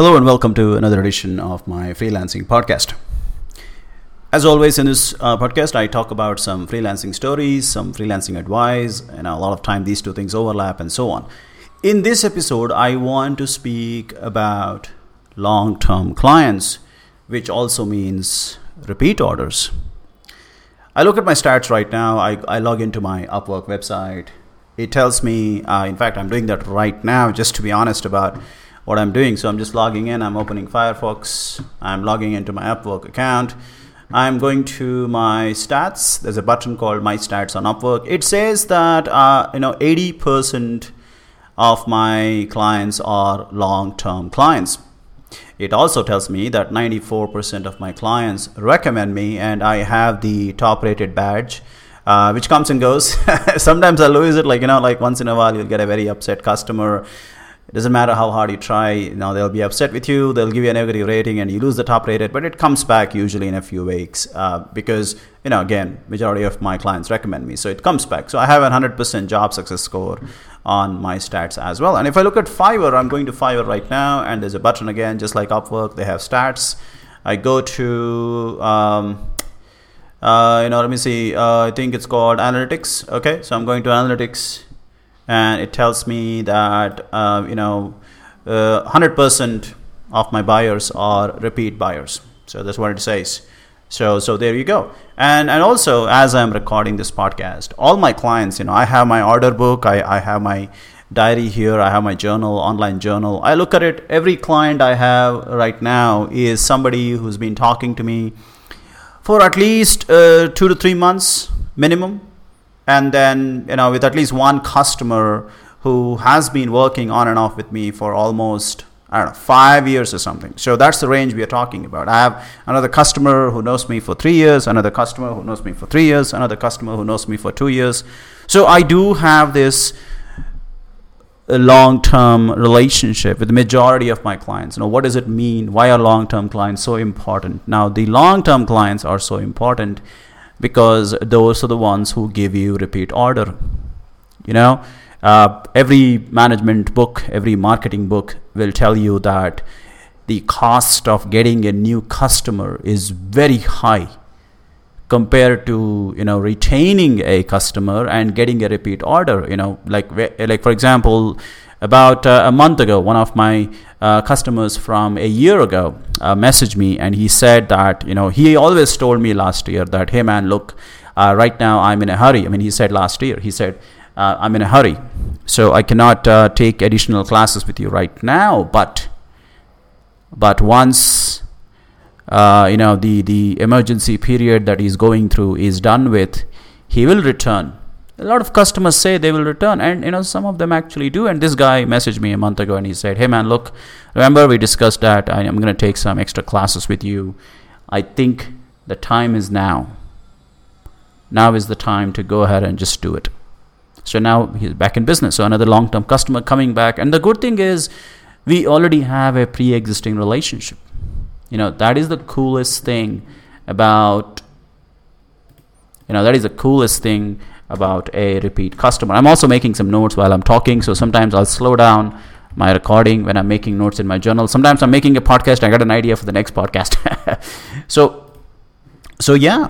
Hello and welcome to another edition of my freelancing podcast. As always, in this uh, podcast, I talk about some freelancing stories, some freelancing advice, and a lot of time these two things overlap and so on. In this episode, I want to speak about long term clients, which also means repeat orders. I look at my stats right now, I, I log into my Upwork website. It tells me, uh, in fact, I'm doing that right now, just to be honest about what I'm doing. So I'm just logging in, I'm opening Firefox, I'm logging into my Upwork account. I'm going to my stats. There's a button called My Stats on Upwork. It says that uh, you know 80% of my clients are long-term clients. It also tells me that 94% of my clients recommend me, and I have the top-rated badge. Uh, which comes and goes. Sometimes I lose it, like you know, like once in a while you'll get a very upset customer it doesn't matter how hard you try you know they'll be upset with you they'll give you a negative rating and you lose the top rated but it comes back usually in a few weeks uh, because you know again majority of my clients recommend me so it comes back. So i have a 100% job success score on my stats as well. And if i look at fiverr i'm going to fiverr right now and there's a button again just like upwork they have stats. I go to um, uh, you know let me see uh, i think it's called analytics okay? So i'm going to analytics and it tells me that uh, you know uh, 100% of my buyers are repeat buyers. So that's what it says. So so there you go. And and also as I'm recording this podcast, all my clients, you know, I have my order book, I, I have my diary here, I have my journal, online journal. I look at it. Every client I have right now is somebody who's been talking to me for at least uh, two to three months minimum and then you know with at least one customer who has been working on and off with me for almost I don't know, five years or something. So that's the range we are talking about. I have another customer who knows me for three years, another customer who knows me for three years, another customer who knows me for two years. So I do have this long term relationship with the majority of my clients. You know, what does it mean? Why are long term clients so important? Now, the long term clients are so important because those are the ones who give you repeat order. You know, uh, every management book, every marketing book will tell you that the cost of getting a new customer is very high compared to you know retaining a customer and getting a repeat order you know like like for example about uh, a month ago, one of my uh, customers from a year ago uh, messaged me and he said that, you know, he always told me last year that, hey man, look, uh, right now I'm in a hurry. I mean, he said last year, he said, uh, I'm in a hurry. So I cannot uh, take additional classes with you right now, but but once you know the the emergency period that he's going through is done with, he will return a lot of customers say they will return and you know some of them actually do and this guy messaged me a month ago and he said hey man look remember we discussed that i'm going to take some extra classes with you. I think the time is now. Now is the time to go ahead and just do it. So now he's back in business. So another long term customer coming back. And the good thing is we already have a pre existing relationship. You know that is the coolest thing about you know that is the coolest thing about a repeat customer. I'm also making some notes while I'm talking, so sometimes I'll slow down my recording when I'm making notes in my journal. Sometimes I'm making a podcast, I got an idea for the next podcast. so so yeah,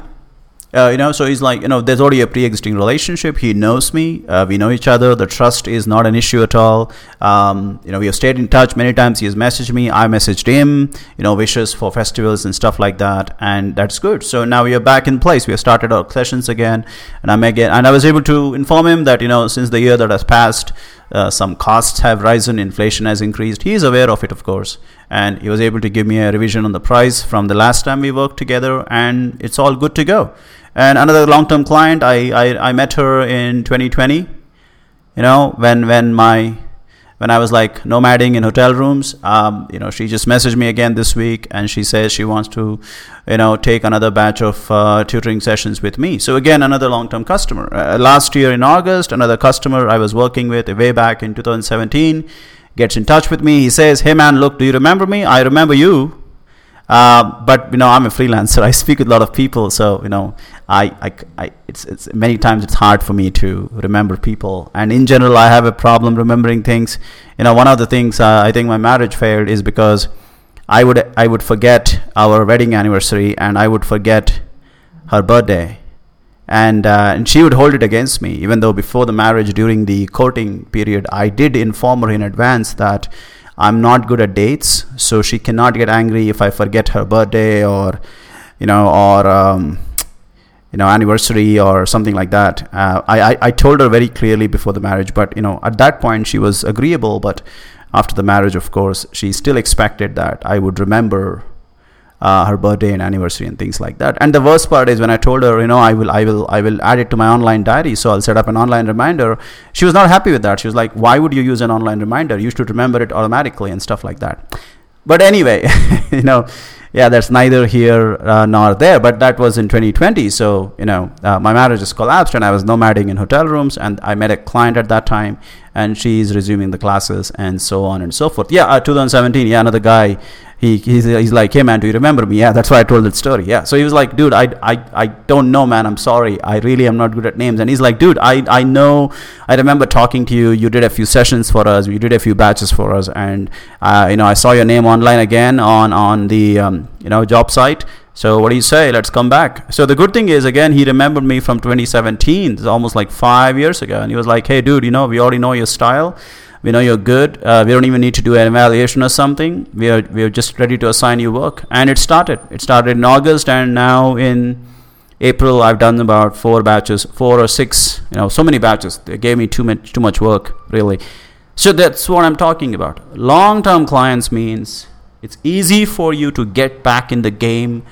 uh, you know, so he's like, you know, there's already a pre-existing relationship. He knows me. Uh, we know each other. The trust is not an issue at all. Um, you know, we have stayed in touch many times. He has messaged me. I messaged him. You know, wishes for festivals and stuff like that, and that's good. So now we are back in place. We have started our sessions again, and I'm again, and I was able to inform him that you know, since the year that has passed, uh, some costs have risen, inflation has increased. He is aware of it, of course, and he was able to give me a revision on the price from the last time we worked together, and it's all good to go. And another long-term client, I, I, I met her in 2020. You know, when when my when I was like nomading in hotel rooms, um, you know, she just messaged me again this week, and she says she wants to, you know, take another batch of uh, tutoring sessions with me. So again, another long-term customer. Uh, last year in August, another customer I was working with way back in 2017 gets in touch with me. He says, "Hey man, look, do you remember me? I remember you." Uh, but you know, I'm a freelancer. I speak with a lot of people, so you know, I, I, I, it's, it's many times it's hard for me to remember people. And in general, I have a problem remembering things. You know, one of the things uh, I think my marriage failed is because I would I would forget our wedding anniversary and I would forget her birthday and uh, and she would hold it against me even though before the marriage during the courting period I did inform her in advance that I'm not good at dates so she cannot get angry if I forget her birthday or you know or um, you know anniversary or something like that. Uh, I, I, I told her very clearly before the marriage but you know at that point she was agreeable but after the marriage of course she still expected that I would remember uh, her birthday and anniversary and things like that. And the worst part is when I told her, you know, I will, I will, I will add it to my online diary. So I'll set up an online reminder. She was not happy with that. She was like, "Why would you use an online reminder? You should remember it automatically and stuff like that." But anyway, you know, yeah, that's neither here uh, nor there. But that was in 2020. So you know, uh, my marriage just collapsed, and I was nomading in hotel rooms. And I met a client at that time, and she's resuming the classes, and so on and so forth. Yeah, uh, 2017. Yeah, another guy he he's, he's like hey man do you remember me? Yeah that's why i told that story. Yeah. So he was like dude I, I i don't know man. I'm sorry. I really am not good at names. And he's like dude i i know i remember talking to you. You did a few sessions for us. You did a few batches for us. And uh, you know i saw your name online again on on the um, you know job site. So what do you say? Let's come back. So the good thing is again he remembered me from 2017 it's almost like five years ago. And he was like hey dude you know we already know your style we know you're good. Uh, we don't even need to do an evaluation or something. We are we are just ready to assign you work. And it started. It started in August, and now in April, I've done about four batches, four or six. You know, so many batches. They gave me too much too much work, really. So that's what I'm talking about. Long-term clients means it's easy for you to get back in the game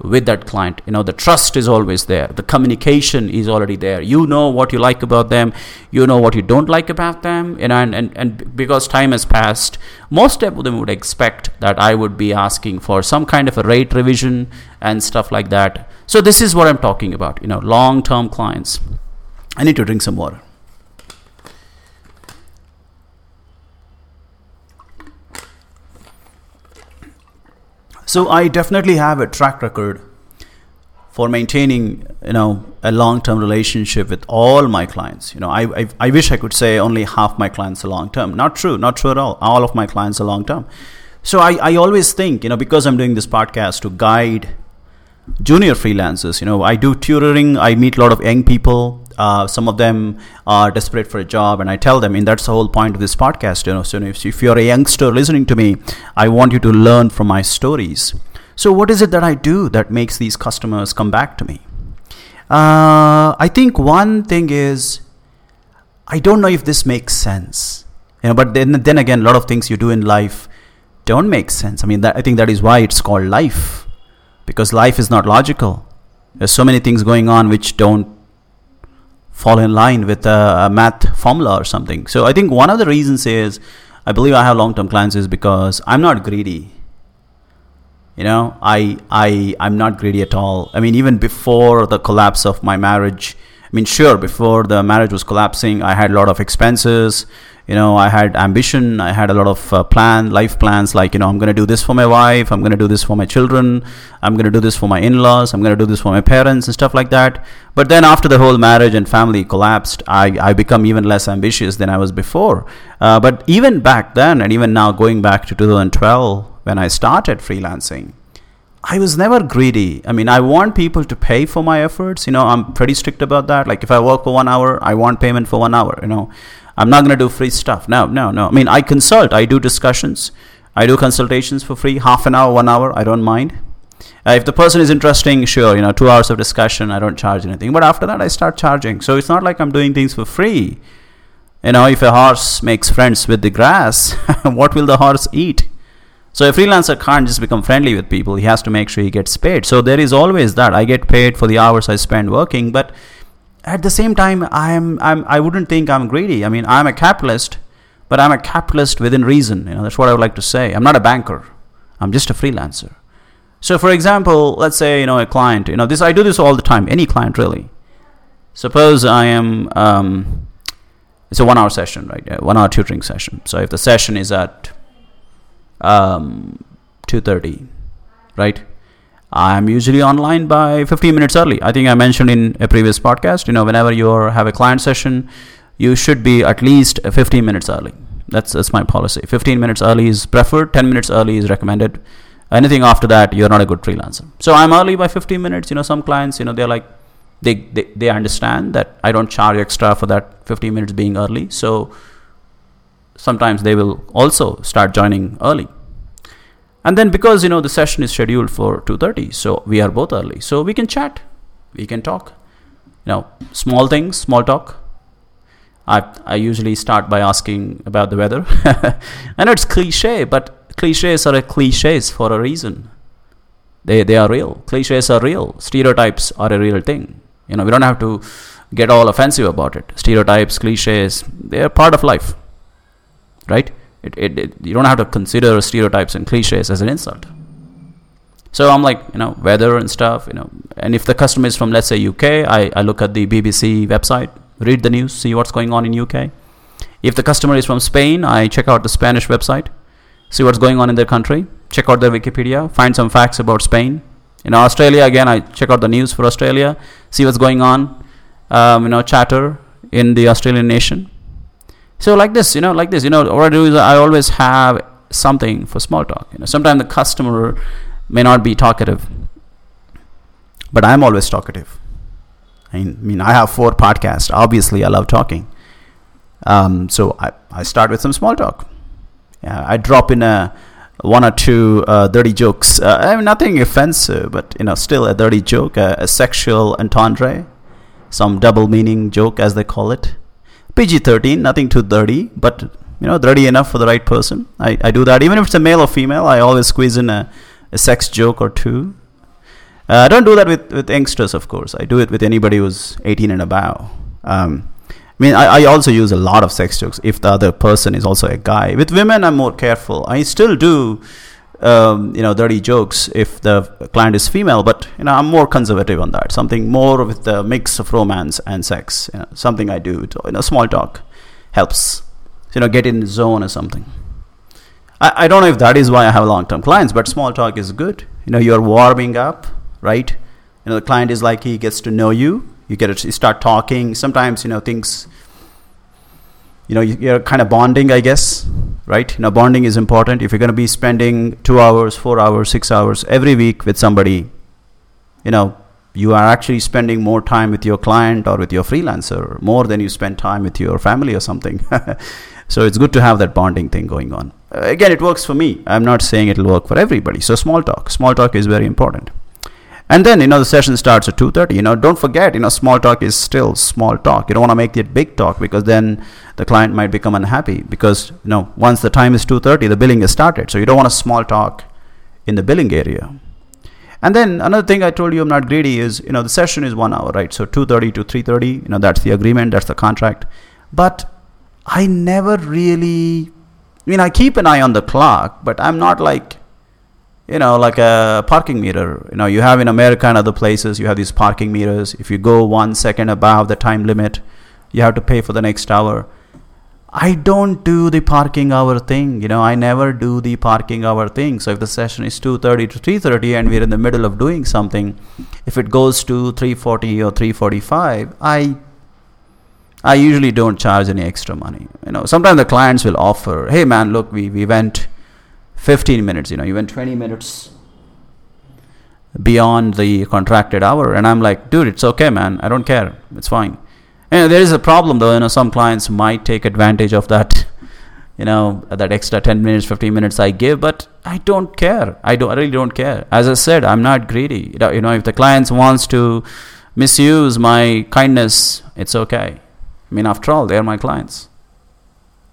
with that client. You know the trust is always there. The communication is already there. You know what you like about them. You know what you don't like about them. You know, and, and, and because time has passed most of them would expect that i would be asking for some kind of a rate revision and stuff like that. So this is what i'm talking about you know long term clients. I need to drink some water So I definitely have a track record for maintaining, you know, a long-term relationship with all my clients. You know, I, I, I wish I could say only half my clients are long-term. Not true. Not true at all. All of my clients are long-term. So I, I always think, you know, because I'm doing this podcast to guide junior freelancers, you know, I do tutoring. I meet a lot of young people uh, some of them are desperate for a job and i tell them and that's the whole point of this podcast you know. So if, if you're a youngster listening to me i want you to learn from my stories. So what is it that i do that makes these customers come back to me? Uh, i think one thing is i don't know if this makes sense. You know but then then again a lot of things you do in life don't make sense. I mean that, i think that is why it's called life because life is not logical. There's so many things going on which don't fall in line with a, a, math formula or something. So I think one of the reasons is I believe I have long-term clients is because I'm not greedy. You know, I I I'm not greedy at all. I mean, even before the collapse of my marriage, I mean, sure, before the marriage was collapsing, I had a lot of expenses you know i had ambition i had a lot of uh, plan life plans like you know i'm going to do this for my wife i'm going to do this for my children i'm going to do this for my in-laws i'm going to do this for my parents and stuff like that but then after the whole marriage and family collapsed i i become even less ambitious than i was before uh, but even back then and even now going back to 2012 when i started freelancing I was never greedy. I mean, I want people to pay for my efforts. You know, I'm pretty strict about that. Like, if I work for one hour, I want payment for one hour. You know, I'm not going to do free stuff. No, no, no. I mean, I consult, I do discussions, I do consultations for free, half an hour, one hour, I don't mind. Uh, if the person is interesting, sure, you know, two hours of discussion, I don't charge anything. But after that, I start charging. So it's not like I'm doing things for free. You know, if a horse makes friends with the grass, what will the horse eat? So a freelancer can't just become friendly with people. He has to make sure he gets paid. So there is always that. I get paid for the hours I spend working, but at the same time i'm i'm i wouldn't think i'm greedy. I mean i'm a capitalist but i'm a capitalist within reason you know that's what i would like to say. I'm not a banker. I'm just a freelancer. So for example let's say you know a client you know this i do this all the time any client really. Suppose i am um, it's a one hour session right? One hour tutoring session. So if the session is at um, 2.30 right I'm usually online by 15 minutes early. I think I mentioned in a previous podcast, you know, whenever you have a client session, you should be at least 15 minutes early. That's that's my policy. 15 minutes early is preferred. 10 minutes early is recommended. Anything after that, you're not a good freelancer. So I'm early by 15 minutes. You know, some clients, you know, they're like, they, they, they understand that I don't charge extra for that 15 minutes being early. So sometimes they will also start joining early. And then because you know the session is scheduled for 2:30, so we are both early, so we can chat, we can talk. You know, small things, small talk. I I usually start by asking about the weather. I know it's cliche, but cliches are cliches for a reason. They they are real. Cliches are real. Stereotypes are a real thing. You know, we don't have to get all offensive about it. Stereotypes, cliches, they are part of life, right? It, it, it, you don't have to consider stereotypes and cliches as an insult. So I'm like, you know, weather and stuff, you know, and if the customer is from, let's say, UK, I, I look at the BBC website, read the news, see what's going on in UK. If the customer is from Spain, I check out the Spanish website, see what's going on in their country, check out their Wikipedia, find some facts about Spain. In Australia, again, I check out the news for Australia, see what's going on, um, you know, chatter in the Australian nation. So like this, you know, like this, you know, what I do is I always have something for small talk. You know, sometimes the customer may not be talkative, but I'm always talkative. I mean, I have four podcasts. Obviously, I love talking. Um, so I, I start with some small talk. Yeah, I drop in a one or two uh, dirty jokes. Uh, I mean, nothing offensive, but you know, still a dirty joke, a, a sexual entendre, some double meaning joke, as they call it. PG 13, nothing too dirty, but you know, dirty enough for the right person. I, I do that. Even if it's a male or female, I always squeeze in a, a sex joke or two. Uh, I don't do that with, with youngsters, of course. I do it with anybody who's 18 and above. Um, I mean, I, I also use a lot of sex jokes if the other person is also a guy. With women, I'm more careful. I still do um, you know dirty jokes if the client is female but you know i'm more conservative on that. Something more with the mix of romance and sex you know, something i do to, you know small talk helps you know get in the zone or something. I, I don't know if that is why i have long-term clients but small talk is good. You know you're warming up right? You know the client is like he gets to know you. You get to start talking. Sometimes you know things you know you're kind of bonding i guess right? You know bonding is important. If you're going to be spending two hours four hours six hours every week with somebody you know you are actually spending more time with your client or with your freelancer more than you spend time with your family or something. So it's good to have that bonding thing going on. Again it works for me. I'm not saying it'll work for everybody. So small talk. Small talk is very important and then you know the session starts at 2.30 you know don't forget you know small talk is still small talk. You don't want to make it big talk because then the client might become unhappy because you know once the time is 2.30 the billing is started. So you don't want a small talk in the billing area. And then another thing i told you i'm not greedy is you know the session is one hour right? So 2.30 to 3.30 you know that's the agreement that's the contract. But i never really i mean i keep an eye on the clock but i'm not like you know, like a parking meter. You know, you have in America and other places, you have these parking meters. If you go one second above the time limit, you have to pay for the next hour. I don't do the parking hour thing. You know, I never do the parking hour thing. So if the session is 2:30 to 3:30 and we're in the middle of doing something, if it goes to 3:40 or 3:45, I I usually don't charge any extra money. You know, sometimes the clients will offer, "Hey man, look, we we went 15 minutes, you know, even 20 minutes beyond the contracted hour. And I'm like, dude, it's okay, man. I don't care. It's fine. And there is a problem though, you know, some clients might take advantage of that, you know, that extra 10 minutes, 15 minutes I give, but I don't care. I, don't, I really don't care. As I said, I'm not greedy. You know, if the client wants to misuse my kindness, it's okay. I mean, after all, they're my clients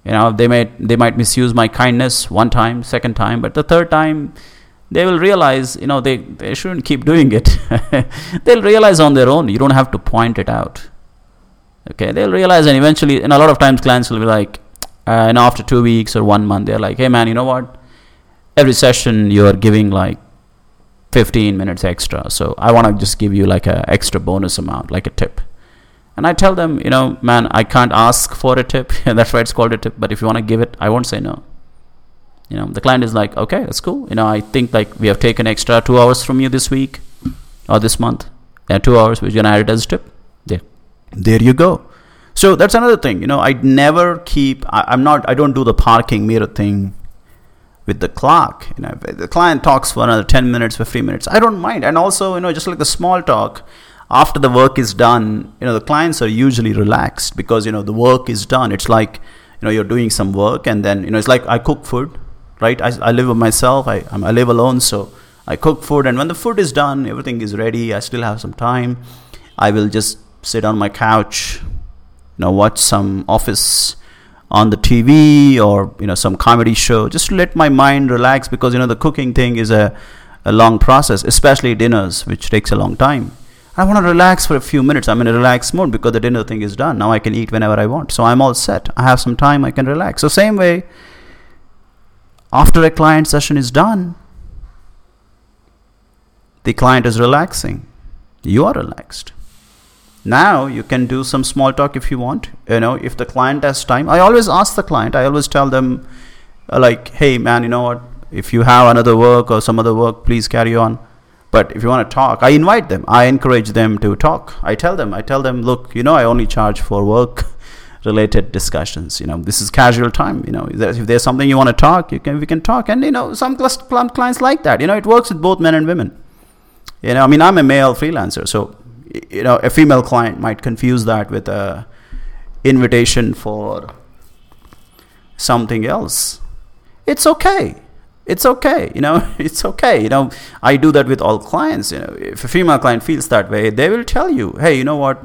you know they might they might misuse my kindness one time second time but the third time they will realize you know they, they shouldn't keep doing it. They'll realize on their own you don't have to point it out. Okay they'll realize and eventually and a lot of times clients will be like uh, and after two weeks or one month they're like hey man you know what? Every session you're giving like 15 minutes extra so i want to just give you like a extra bonus amount like a tip and I tell them, you know, man, I can't ask for a tip. that's why it's called a tip. But if you want to give it, I won't say no. You know, the client is like, okay, that's cool. You know, I think like we have taken extra two hours from you this week or this month. Yeah, two hours, we're gonna add it as a tip. There, there you go. So that's another thing. You know, I never keep. I, I'm not. I don't do the parking mirror thing with the clock. You know, the client talks for another 10 minutes, 15 minutes, I don't mind. And also, you know, just like the small talk, after the work is done, you know, the clients are usually relaxed because, you know, the work is done. It's like, you know, you're doing some work and then, you know, it's like I cook food, right? I, I live with myself, I, I live alone, so I cook food. And when the food is done, everything is ready, I still have some time. I will just sit on my couch, you know, watch some office on the TV or you know some comedy show just let my mind relax because you know the cooking thing is a, a long process especially dinners which takes a long time I want to relax for a few minutes. I'm in a relaxed mode because the dinner thing is done. Now I can eat whenever I want. So I'm all set. I have some time. I can relax. So same way after a client session is done the client is relaxing. You are relaxed. Now you can do some small talk if you want. You know if the client has time. I always ask the client. I always tell them uh, like hey man you know what? If you have another work or some other work please carry on but if you want to talk i invite them. I encourage them to talk. I tell them i tell them look you know i only charge for work related discussions you know this is casual time you know if there's something you want to talk you can we can talk. And you know some clients like that you know it works with both men and women. You know i mean i'm a male freelancer so you know a female client might confuse that with a invitation for something else. It's okay it's okay you know it's okay you know. I do that with all clients you know. If a female client feels that way they will tell you hey you know what?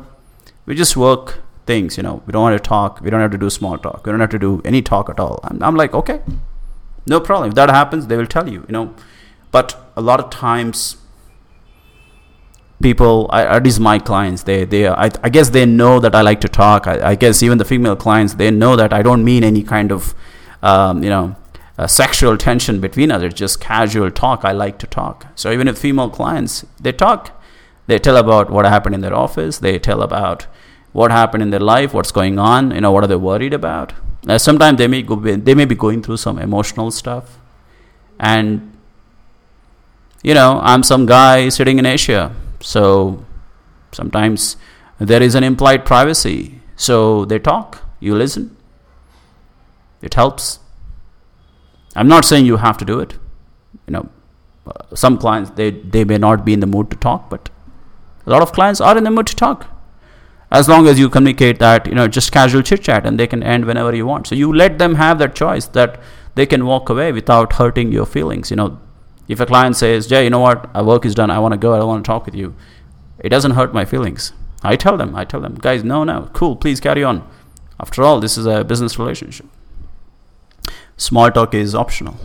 We just work things you know. We don't want to talk. We don't have to do small talk. We don't have to do any talk at all. I'm, I'm like okay no problem. If that happens they will tell you you know. But a lot of times people I, at least my clients they they I, I guess they know that i like to talk. I, I, guess even the female clients they know that i don't mean any kind of um, you know uh, sexual tension between us. It's just casual talk. I like to talk. So even if female clients they talk. They tell about what happened in their office. They tell about what happened in their life what's going on you know what are they worried about. Uh, sometimes they may go they may be going through some emotional stuff. And you know i'm some guy sitting in asia. So sometimes there is an implied privacy. So they talk, you listen. It helps. I'm not saying you have to do it. You know, some clients they they may not be in the mood to talk, but a lot of clients are in the mood to talk. As long as you communicate that, you know, just casual chit chat and they can end whenever you want. So you let them have that choice that they can walk away without hurting your feelings. You know, if a client says, Jay, you know what, our work is done, I want to go, I don't want to talk with you, it doesn't hurt my feelings. I tell them, I tell them, guys, no, no, cool, please carry on. After all, this is a business relationship. Small talk is optional.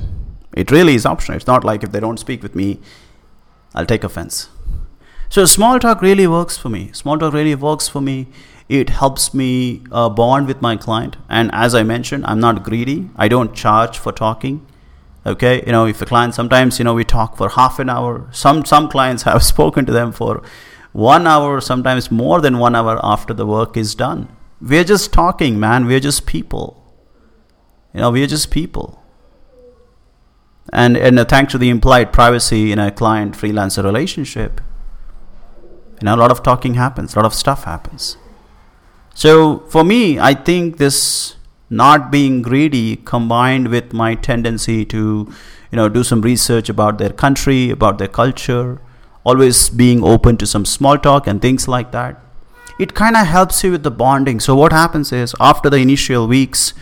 It really is optional. It's not like if they don't speak with me, I'll take offense. So small talk really works for me. Small talk really works for me. It helps me uh, bond with my client. And as I mentioned, I'm not greedy. I don't charge for talking okay you know if a client sometimes you know we talk for half an hour some some clients have spoken to them for one hour sometimes more than one hour after the work is done we're just talking man we're just people you know we're just people. And and thanks to the implied privacy in a client freelancer relationship you know a lot of talking happens a lot of stuff happens. So for me i think this not being greedy combined with my tendency to you know do some research about their country about their culture always being open to some small talk and things like that it kind of helps you with the bonding. So what happens is after the initial weeks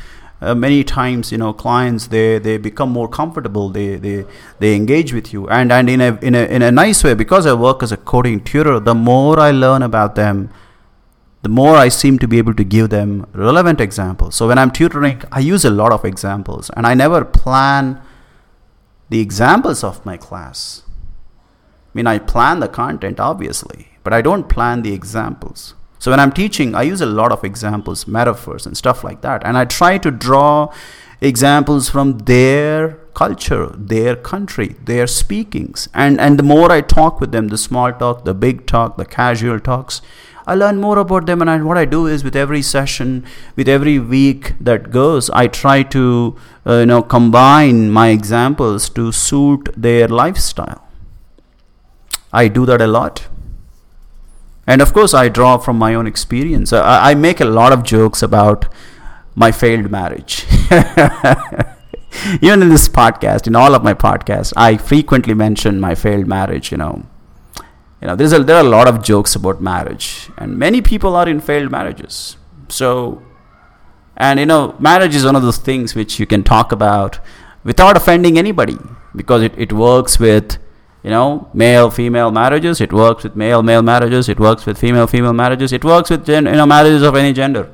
uh, many times you know clients they they become more comfortable they they they engage with you and and in a in a in a nice way because i work as a coding tutor the more i learn about them the more I seem to be able to give them relevant examples. So when I'm tutoring, I use a lot of examples and I never plan the examples of my class. I mean, I plan the content, obviously, but I don't plan the examples. So when I'm teaching, I use a lot of examples, metaphors, and stuff like that. And I try to draw examples from their culture, their country, their speakings. And, and the more I talk with them, the small talk, the big talk, the casual talks, I learn more about them, and I, what I do is with every session, with every week that goes, I try to uh, you know combine my examples to suit their lifestyle. I do that a lot. And of course, I draw from my own experience. I, I make a lot of jokes about my failed marriage. Even in this podcast, in all of my podcasts, I frequently mention my failed marriage. You know, you know, there's a, there are a lot of jokes about marriage, and many people are in failed marriages. So, and you know, marriage is one of those things which you can talk about without offending anybody because it, it works with you know male female marriages it works with male male marriages it works with female female marriages it works with gen- you know marriages of any gender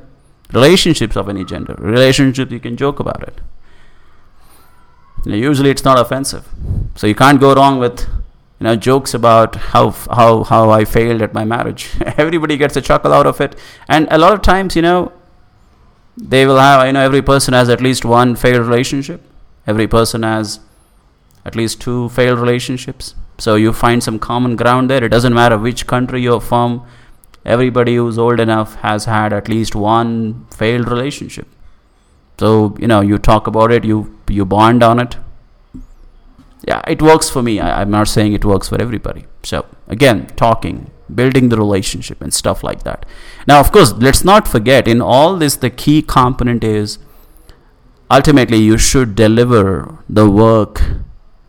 relationships of any gender relationships you can joke about it. You know, usually it's not offensive. So you can't go wrong with you know jokes about how how how I failed at my marriage. Everybody gets a chuckle out of it. And a lot of times you know they will have you know every person has at least one failed relationship. Every person has at least two failed relationships. So you find some common ground there. It doesn't matter which country you're from everybody who's old enough has had at least one failed relationship. So you know you talk about it you you bond on it. Yeah it works for me. I, i'm not saying it works for everybody. So again talking building the relationship and stuff like that. Now of course let's not forget in all this the key component is ultimately you should deliver the work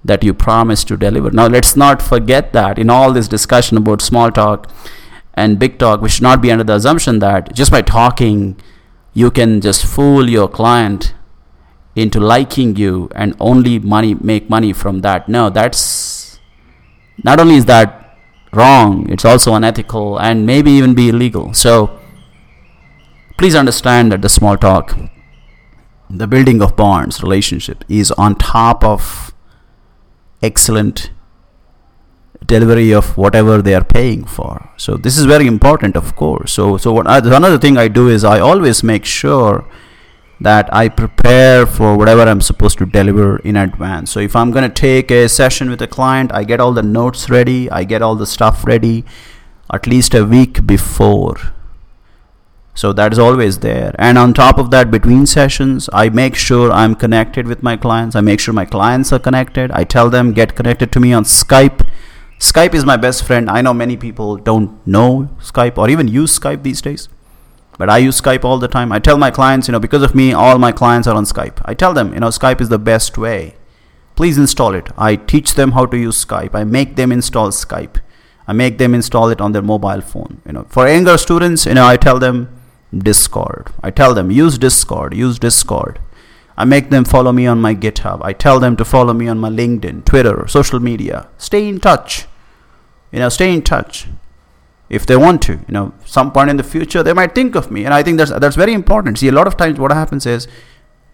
that you promise to deliver. Now let's not forget that in all this discussion about small talk and big talk we should not be under the assumption that just by talking you can just fool your client into liking you and only money make money from that. No that's not only is that wrong it's also unethical and maybe even be illegal. So please understand that the small talk the building of bonds relationship is on top of excellent delivery of whatever they are paying for so this is very important of course so so what I, another thing i do is i always make sure that I prepare for whatever I'm supposed to deliver in advance. So if I'm going to take a session with a client, I get all the notes ready, I get all the stuff ready at least a week before. So that is always there. And on top of that, between sessions, I make sure I'm connected with my clients. I make sure my clients are connected. I tell them, get connected to me on Skype. Skype is my best friend. I know many people don't know Skype or even use Skype these days but I use Skype all the time. I tell my clients, you know, because of me, all my clients are on Skype. I tell them, you know, Skype is the best way. Please install it. I teach them how to use Skype. I make them install Skype. I make them install it on their mobile phone. You know, for younger students, you know, I tell them Discord. I tell them use Discord, use Discord. I make them follow me on my GitHub. I tell them to follow me on my LinkedIn, Twitter, social media. Stay in touch. You know, stay in touch if they want to you know some point in the future they might think of me and i think that's that's very important see a lot of times what happens is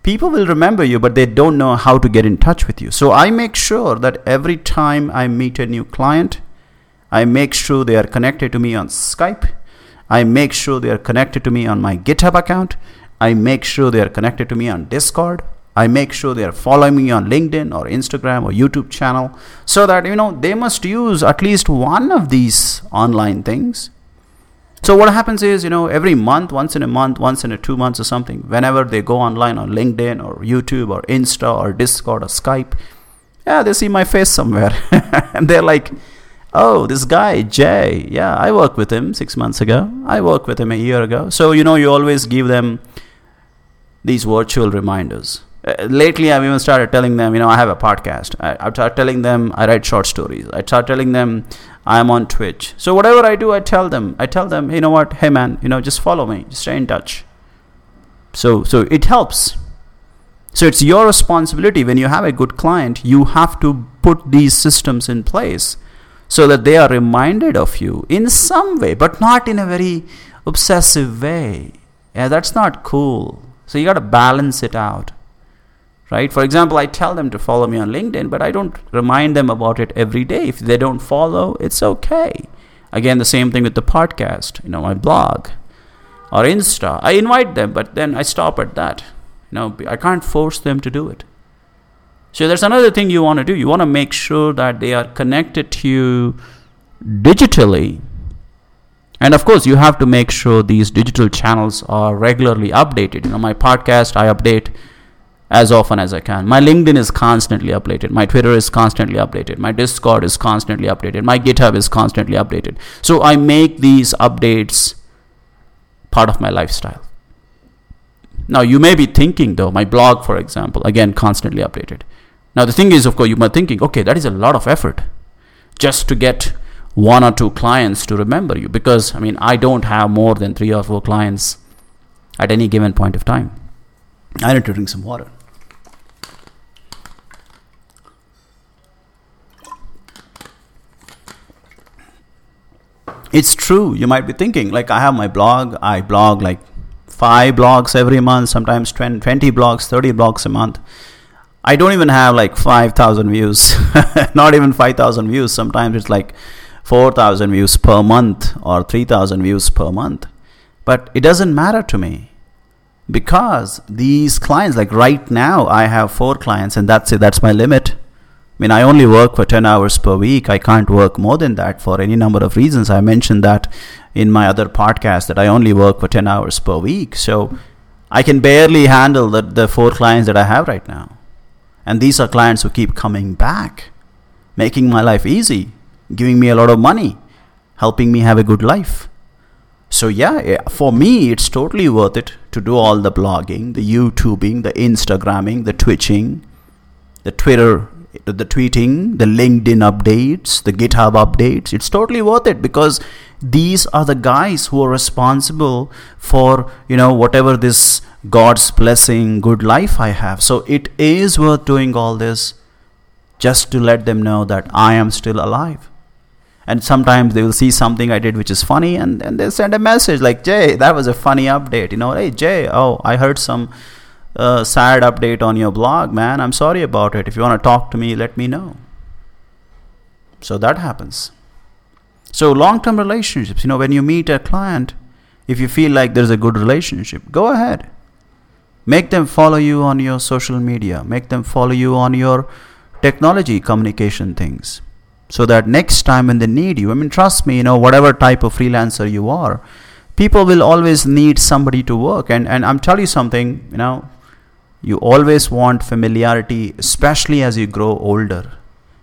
people will remember you but they don't know how to get in touch with you so i make sure that every time i meet a new client i make sure they are connected to me on skype i make sure they are connected to me on my github account. I make sure they are connected to me on discord. I make sure they are following me on LinkedIn or Instagram or YouTube channel so that you know they must use at least one of these online things. So what happens is you know every month, once in a month, once in a two months or something, whenever they go online on LinkedIn or YouTube or Insta or Discord or Skype, yeah, they see my face somewhere. And they're like, oh, this guy, Jay, yeah, I worked with him six months ago. I worked with him a year ago. So, you know, you always give them these virtual reminders uh, lately I've even started telling them, you know, I have a podcast. I, I start telling them I write short stories. I start telling them I'm on Twitch. So whatever I do, I tell them. I tell them, you know what, hey man, you know, just follow me, just stay in touch. So so it helps. So it's your responsibility when you have a good client, you have to put these systems in place so that they are reminded of you in some way, but not in a very obsessive way. Yeah, that's not cool. So you got to balance it out right? For example i tell them to follow me on linkedin but i don't remind them about it every day. If they don't follow it's okay. Again the same thing with the podcast you know my blog or insta. I invite them but then i stop at that. You know i can't force them to do it so there's another thing you want to do you want to make sure that they are connected to you digitally and of course you have to make sure these digital channels are regularly updated you know my podcast i update as often as I can. My LinkedIn is constantly updated. My Twitter is constantly updated. My Discord is constantly updated. My GitHub is constantly updated. So I make these updates part of my lifestyle. Now you may be thinking though, my blog, for example, again, constantly updated. Now the thing is, of course, you might thinking, okay, that is a lot of effort just to get one or two clients to remember you because I mean I don't have more than three or four clients at any given point of time. I need to drink some water. It's true. You might be thinking, like, I have my blog. I blog like five blogs every month, sometimes 20, 20 blogs, 30 blogs a month. I don't even have like 5,000 views, not even 5,000 views. Sometimes it's like 4,000 views per month or 3,000 views per month. But it doesn't matter to me because these clients, like right now, I have four clients and that's it, that's my limit. I mean, I only work for 10 hours per week. I can't work more than that for any number of reasons. I mentioned that in my other podcast that I only work for 10 hours per week. So I can barely handle the, the four clients that I have right now. And these are clients who keep coming back, making my life easy giving me a lot of money, helping me have a good life. So, yeah, eh, for me, it's totally worth it to do all the blogging, the YouTubing, the Instagramming, the Twitching, the Twitter, the tweeting, the LinkedIn updates, the GitHub updates. It's totally worth it because these are the guys who are responsible for, you know, whatever this God's blessing, good life I have. So, it is worth doing all this just to let them know that I am still alive and sometimes they will see something I did which is funny and, and they send a message like Jay that was a funny update you know hey Jay oh I heard some uh, sad update on your blog man. I'm sorry about it. If you want to talk to me let me know. So that happens. So long term relationships you know when you meet a client if you feel like there's a good relationship go ahead. Make them follow you on your social media. Make them follow you on your technology communication things. So that next time when they need you, I mean, trust me, you know, whatever type of freelancer you are, people will always need somebody to work. And, and I'm telling you something, you know, you always want familiarity, especially as you grow older.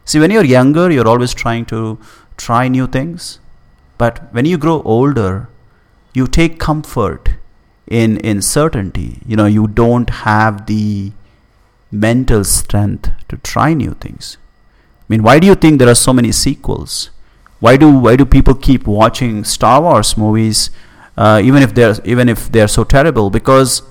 See, when you're younger, you're always trying to try new things. But when you grow older, you take comfort in, in certainty. You know, you don't have the mental strength to try new things. I mean, why do you think there are so many sequels? Why do why do people keep watching Star Wars movies, uh, even if they're even if they're so terrible? Because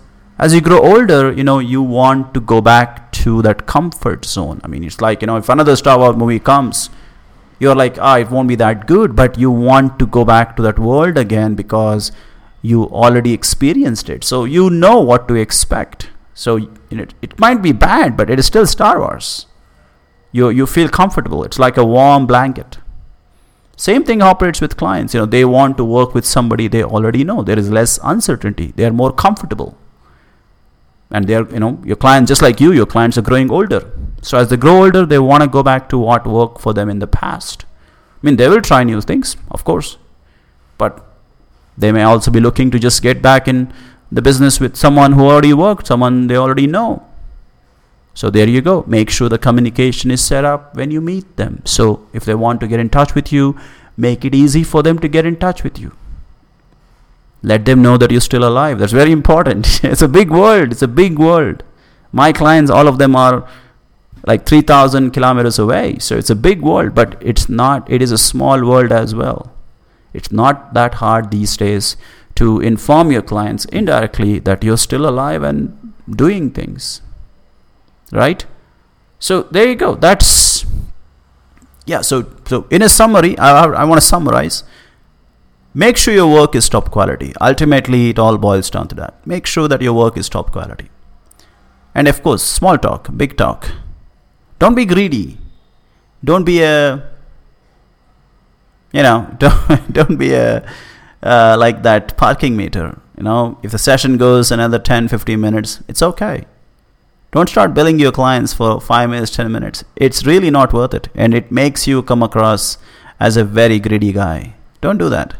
as you grow older, you know you want to go back to that comfort zone. I mean, it's like you know if another Star Wars movie comes, you're like, ah, it won't be that good, but you want to go back to that world again because you already experienced it, so you know what to expect. So you know, it might be bad, but it is still Star Wars. You you feel comfortable. It's like a warm blanket. Same thing operates with clients. You know they want to work with somebody they already know. There is less uncertainty. They are more comfortable and they're you know your clients just like you your clients are growing older so as they grow older they want to go back to what worked for them in the past i mean they will try new things of course but they may also be looking to just get back in the business with someone who already worked someone they already know so there you go. Make sure the communication is set up when you meet them. So if they want to get in touch with you, make it easy for them to get in touch with you. Let them know that you're still alive. That's very important. it's a big world. It's a big world. My clients, all of them are like 3000 kilometers away. So it's a big world, but it's not, it is a small world as well. It's not that hard these days to inform your clients indirectly that you're still alive and doing things right so there you go that's yeah so so in a summary i, I want to summarize make sure your work is top quality ultimately it all boils down to that make sure that your work is top quality and of course small talk big talk don't be greedy don't be a you know don't, don't be a uh, like that parking meter you know if the session goes another 10 15 minutes it's okay don't start billing your clients for 5 minutes, 10 minutes. It's really not worth it. And it makes you come across as a very greedy guy. Don't do that.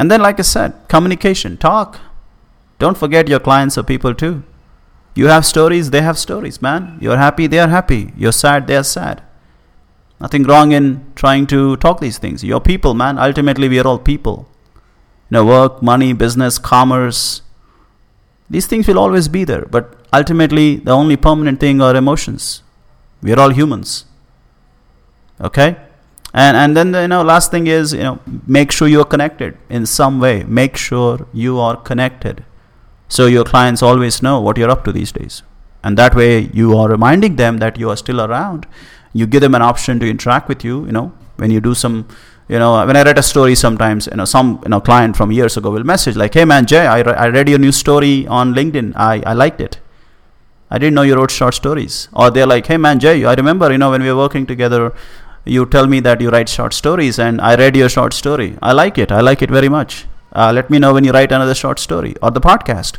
And then, like I said, communication, talk. Don't forget your clients are people too. You have stories, they have stories, man. You're happy, they are happy. You're sad, they are sad. Nothing wrong in trying to talk these things. You're people, man. Ultimately, we are all people. You know, work, money, business, commerce. These things will always be there. But ultimately, the only permanent thing are emotions. We are all humans. Okay? And, and then the you know last thing is you know make sure you are connected in some way. Make sure you are connected. So your clients always know what you're up to these days. And that way you are reminding them that you are still around. You give them an option to interact with you you know when you do some you know when i read a story sometimes you know some you know client from years ago will message like hey man jay i, re- I read your new story on linkedin. I, I liked it. I didn't know you wrote short stories. Or they're like hey man jay i remember you know when we were working together you tell me that you write short stories and i read your short story. I like it. I like it very much. Uh, let me know when you write another short story or the podcast.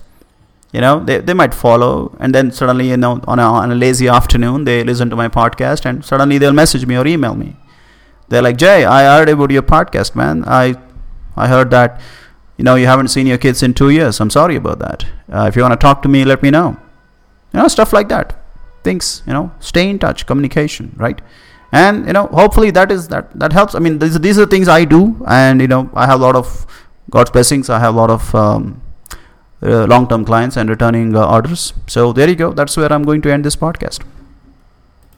You know they, they might follow and then suddenly you know on a, on a lazy afternoon they listen to my podcast and suddenly they'll message me or email me. They're like jay i heard about your podcast man. I i heard that you know you haven't seen your kids in two years. I'm sorry about that. Uh, if you want to talk to me let me know. You know stuff like that. Things you know stay in touch. Communication right and you know hopefully that is that that helps i mean these, these are things i do and you know i have a lot of god's blessings i have a lot of um, uh, long term clients and returning uh, orders. So there you go. That's where I'm going to end this podcast.